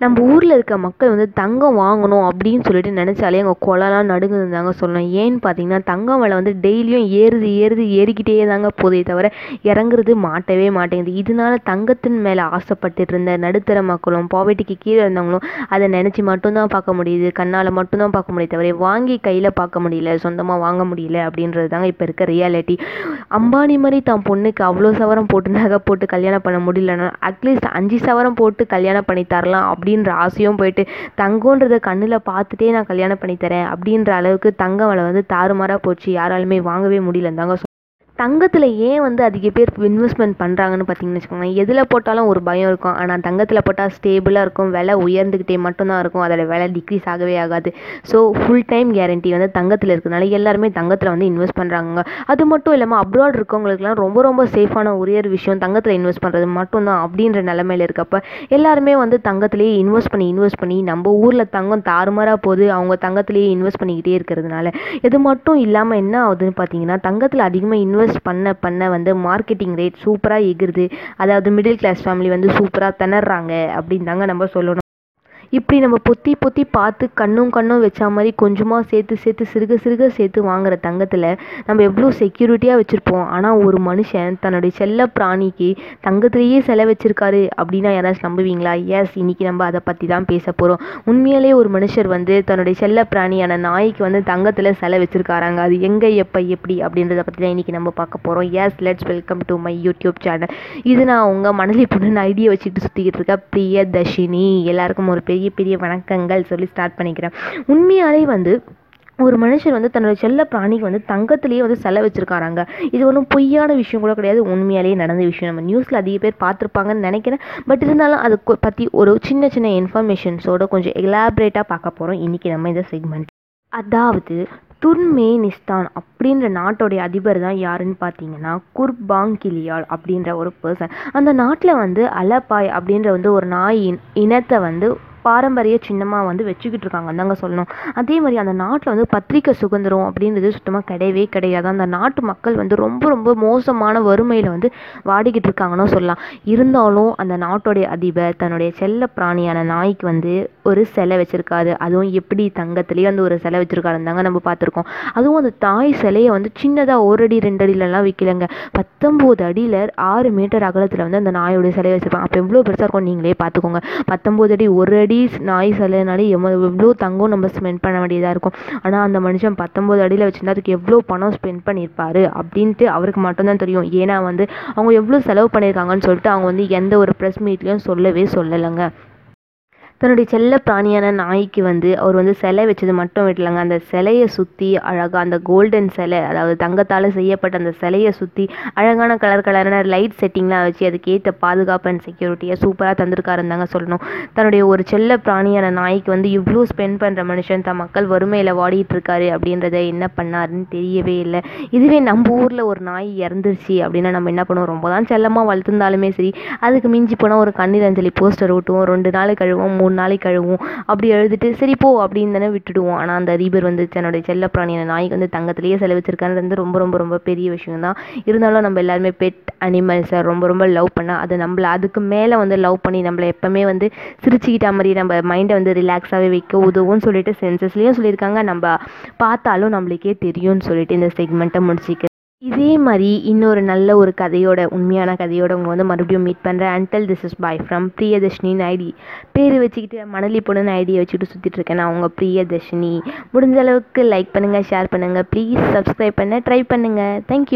நம்ம ஊரில் இருக்க மக்கள் வந்து தங்கம் வாங்கணும் அப்படின்னு சொல்லிட்டு நினச்சாலே அங்கே குலலாம் நடுங்குதுன்னு தாங்க சொல்லணும். ஏன்னு பார்த்தீங்கன்னா தங்கம் விலை வந்து டெய்லியும் ஏறுது ஏறுது ஏறிக்கிட்டே தாங்க போதே தவிர இறங்குறது மாட்டவே மாட்டேங்குது. இதனால தங்கத்தின் மேலே ஆசைப்பட்டுட்டு இருந்த நடுத்தர மக்களும் பாவர்ட்டிக்கு கீழே இருந்தவங்களும் அதை நினச்சி மட்டும்தான் பார்க்க முடியுது. கண்ணால் மட்டும்தான் பார்க்க முடியுது தவிர வாங்கி கையில் பார்க்க முடியல சொந்தமாக வாங்க முடியல அப்படின்றது தாங்க இப்போ இருக்க ரியாலிட்டி அம்பானி மாதிரி தான் பொண்ணுக்கு அவ்வளோ சவரம் போட்டு நகை போட்டு கல்யாணம் பண்ண முடியலன்னா அட்லீஸ்ட் அஞ்சு சவரம் போட்டு கல்யாணம் பண்ணி தரலாம் அப்படி அப்படின்ற ஆசையும் போயிட்டு தங்கன்றத கண்ணில் பார்த்துட்டே நான் கல்யாணம் பண்ணி தரேன் அப்படின்ற அளவுக்கு தங்க வலை வந்து தாறுமாறாக போச்சு. யாராலுமே வாங்கவே முடியலன்னு தாங்க தங்கத்தில் ஏன் வந்து அதிக பேர் இன்வெஸ்ட்மெண்ட் பண்ணுறாங்கன்னு பார்த்தீங்கன்னு வச்சுக்கோங்களேன். எதில் போட்டாலும் ஒரு பயம் இருக்கும். ஆனால் தங்கத்தில் போட்டால் ஸ்டேபிளாக இருக்கும். விலை உயர்ந்துக்கிட்டே மட்டும்தான் இருக்கும். அதோட விலை டிக்ரீஸ் ஆகவே ஆகாது. ஸோ ஃபுல் டைம் கேரண்டி வந்து தங்கத்தில் இருக்கிறதுனால எல்லாருமே தங்கத்தில் வந்து இன்வெஸ்ட் பண்ணுறாங்க அது மட்டும் இல்லாமல் அப்ராட் இருக்கவங்களுக்குலாம் ரொம்ப ரொம்ப சேஃபான ஒரே ஒரு விஷயம் தங்கத்தில் இன்வெஸ்ட் பண்ணுறது மட்டும்தான் அப்படின்ற நிலமையில இருக்கப்ப எல்லாருமே வந்து தங்கத்திலேயே இன்வெஸ்ட் பண்ணி இன்வெஸ்ட் பண்ணி நம்ம ஊரில் தங்கம் தாறுமாறாக போகுது. அவங்க தங்கத்திலேயே இன்வெஸ்ட் பண்ணிக்கிட்டே இருக்கிறதுனால. இது மட்டும் இல்லாமல் என்ன ஆகுதுன்னு பார்த்தீங்கன்னா தங்கத்தில் அதிகமாக இன்வெஸ்ட் பண்ண பண்ண வந்து மார்க்கெட்டிங் ரேட் சூப்பராக எகிருது. அதாவது மிடில் கிளாஸ் ஃபேமிலி வந்து சூப்பராக திணறாங்க அப்படின்னு தாங்க நம்ம சொல்லணும். இப்படி நம்ம பொத்தி பொத்தி பார்த்து கண்ணும் கண்ணும் வச்சா மாதிரி கொஞ்சமாக சேர்த்து சேர்த்து சிறுக சிறுக சேர்த்து வாங்குற தங்கத்தில் நம்ம எவ்வளோ செக்யூரிட்டியாக வச்சுருப்போம். ஆனால் ஒரு மனுஷன் தன்னுடைய செல்ல பிராணிக்கு தங்கத்திலேயே செலை வச்சிருக்காரு அப்படின்னா யாராச்சும் நம்புவீங்களா? எஸ் இன்னைக்கு நம்ம அதை பற்றி தான் பேச போகிறோம் உண்மையிலே ஒரு மனுஷர் வந்து தன்னுடைய செல்ல பிராணியான நாய்க்கு வந்து தங்கத்தில் சிலை வச்சிருக்காராங்க. அது எங்கே எப்போ எப்படி அப்படின்றத பற்றி தான் இன்றைக்கி நம்ம பார்க்க போகிறோம் yes let's welcome to my YouTube channel இது நான் உங்கள் மணலி பொண்ணு ஐடியா வச்சுக்கிட்டு சுற்றிக்கிட்டு இருக்க பிரியதர்ஷினி. எல்லாருக்கும் ஒரு பெரிய பெரிய பெரிய வணக்கங்கள் சொல்லி ஸ்டார்ட் பண்ணிக்கிறேன். உண்மையாலே வந்து ஒரு மனுஷர் வந்து தன்னோட செல்ல பிராணிக்கு வந்து தங்கத்திலேயே வந்து செல வச்சிருக்காராங்க. இது ஒன்றும் பொய்யான விஷயம் கூட கிடையாது. உண்மையாலேயே நடந்த விஷயம். நம்ம நியூஸில் அதிக பேர் பார்த்துருப்பாங்கன்னு நினைக்கிறேன். பட் இருந்தாலும் அதை பற்றி ஒரு சின்ன சின்ன இன்ஃபர்மேஷன்ஸோட கொஞ்சம் எலாபரேட்டாக பார்க்க போகிறோம் இன்றைக்கி நம்ம இந்த செக்மெண்ட் அதாவது துர்மேனிஸ்தான் அப்படின்ற நாட்டோடைய அதிபர் தான் யாருன்னு பார்த்தீங்கன்னா குர்பாங் கிலியால் அப்படின்ற ஒரு பர்சன் அந்த நாட்டில் வந்து அலப்பாய் அப்படின்ற வந்து ஒரு நாய் இனத்தை வந்து பாரம்பரிய சின்னமாக வந்து வச்சுக்கிட்டு இருக்காங்கன்னு தாங்க சொல்லணும். அதே மாதிரி அந்த நாட்டில் வந்து பத்திரிக்கை சுதந்திரம் அப்படின்றது சுத்தமாக கிடையவே கிடையாது. அந்த நாட்டு மக்கள் வந்து ரொம்ப ரொம்ப மோசமான வறுமையில் வந்து வாடிக்கிட்டு இருக்காங்கன்னு சொல்லலாம். இருந்தாலும் அந்த நாட்டோடைய அதிபர் தன்னுடைய செல்ல பிராணியான நாய்க்கு வந்து ஒரு சிலை வச்சுருக்காரு. அதுவும் எப்படி தங்கத்துலேயே வந்து ஒரு சிலை வச்சுருக்காருன்னு தாங்க நம்ம பார்த்துருக்கோம். அதுவும் அந்த தாய் சிலையை வந்து சின்னதாக ஒரு அடி ரெண்டு அடியிலலாம் விற்கலைங்க பத்தொம்போது அடியில் ஆறு மீட்டர் அகலத்தில் வந்து அந்த நாயோட சிலை வச்சுருப்பாங்க. அப்போ எவ்வளோ பெருசாக இருக்கும் நீங்களே பார்த்துக்கோங்க. பத்தொம்போது அடி ஒரு அடி நாய் சிலைனாலே எவ்வளோ எவ்வளோ தங்கம் நம்ம ஸ்பெண்ட் பண்ண வேண்டியதாக இருக்கும். ஆனால் அந்த மனுஷன் பத்தொம்போது அடியில் வச்சுருந்தா அதுக்கு எவ்வளோ பணம் ஸ்பெண்ட் பண்ணியிருப்பார் அப்படின்ட்டு அவருக்கு மட்டும்தான் தெரியும். ஏன்னா வந்து அவங்க எவ்வளோ செலவு பண்ணியிருக்காங்கன்னு சொல்லிட்டு அவங்க வந்து எந்த ஒரு ப்ரெஸ் மீட்லேயும் சொல்லவே சொல்லலைங்க. தன்னுடைய செல்ல பிராணியான நாய்க்கு வந்து அவர் வந்து சிலை வச்சது மட்டும் விடலங்க. அந்த சிலையை சுற்றி அழகாக அந்த கோல்டன் சிலை அதாவது தங்கத்தால் செய்யப்பட்ட அந்த சிலையை சுற்றி அழகான கலர் கலரான லைட் செட்டிங்லாம் வச்சு அதுக்கேற்ற பாதுகாப்பு அண்ட் செக்யூரிட்டியை சூப்பராக தந்திருக்காருன்னு தாங்க சொல்லணும். தன்னுடைய ஒரு செல்ல பிராணியான நாய்க்கு வந்து இவ்வளோ ஸ்பெண்ட் பண்ணுற மனுஷன் தன் மக்கள் வறுமையில் வாடிட்டு இருக்காரு அப்படின்றத என்ன பண்ணாருன்னு தெரியவே இல்லை. இதுவே நம்ம ஊரில் ஒரு நாய் இறந்துருச்சு அப்படின்னா நம்ம என்ன பண்ணுவோம்? ரொம்ப தான் செல்லமாக வளர்த்துருந்தாலுமே சரி அதுக்கு மிஞ்சி போனால் ஒரு கண்ணீர் அஞ்சலி போஸ்டர் ஓட்டுவோம் ரெண்டு நாள் கழுவோம் மூணு நாளைக்கு கழுவும். அப்படி எழுதிட்டு சரி போ அப்படின்னு தானே விட்டுடுவோம். ஆனால் அந்த அதிபர் வந்து தன்னுடைய செல்லப்பிராணியான நாய்க்கு வந்து தங்கத்திலேயே செலவச்சிருக்கான்றது வந்து ரொம்ப ரொம்ப ரொம்ப பெரிய விஷயம் தான் இருந்தாலும் நம்ம எல்லாருமே பெட் அனிமல்ஸை ரொம்ப ரொம்ப லவ் பண்ணால் அது நம்மளை அதுக்கு மேலே வந்து லவ் பண்ணி நம்மளை எப்போவுமே வந்து சிரிச்சுக்கிட்ட மாதிரி நம்ம மைண்டை வந்து ரிலாக்ஸாகவே வைக்க உதவும்னு சொல்லிட்டு சென்சஸ்லேயும் சொல்லியிருக்காங்க. நம்ம பார்த்தாலும் நம்மளுக்கே தெரியும்னு சொல்லிட்டு இந்த செக்மெண்ட்டை முடிச்சிக்க இதே மாதிரி இன்னொரு நல்ல ஒரு கதையோட உண்மையான கதையோட உங்களை வந்து மறுபடியும் மீட் பண்ணுறேன் until this is bye from பிரியதர்ஷினின்னு ID பேர் வச்சுக்கிட்டு மணலி பொண்ணுன்னு ஐடியை வச்சுக்கிட்டு சுற்றிட்டு இருக்கேன் நான் உங்கள் பிரியதர்ஷினி முடிஞ்ச அளவுக்கு லைக் பண்ணுங்கள் ஷேர் பண்ணுங்கள் ப்ளீஸ் சப்ஸ்கிரைப் பண்ண ட்ரை பண்ணுங்கள் தேங்க்யூ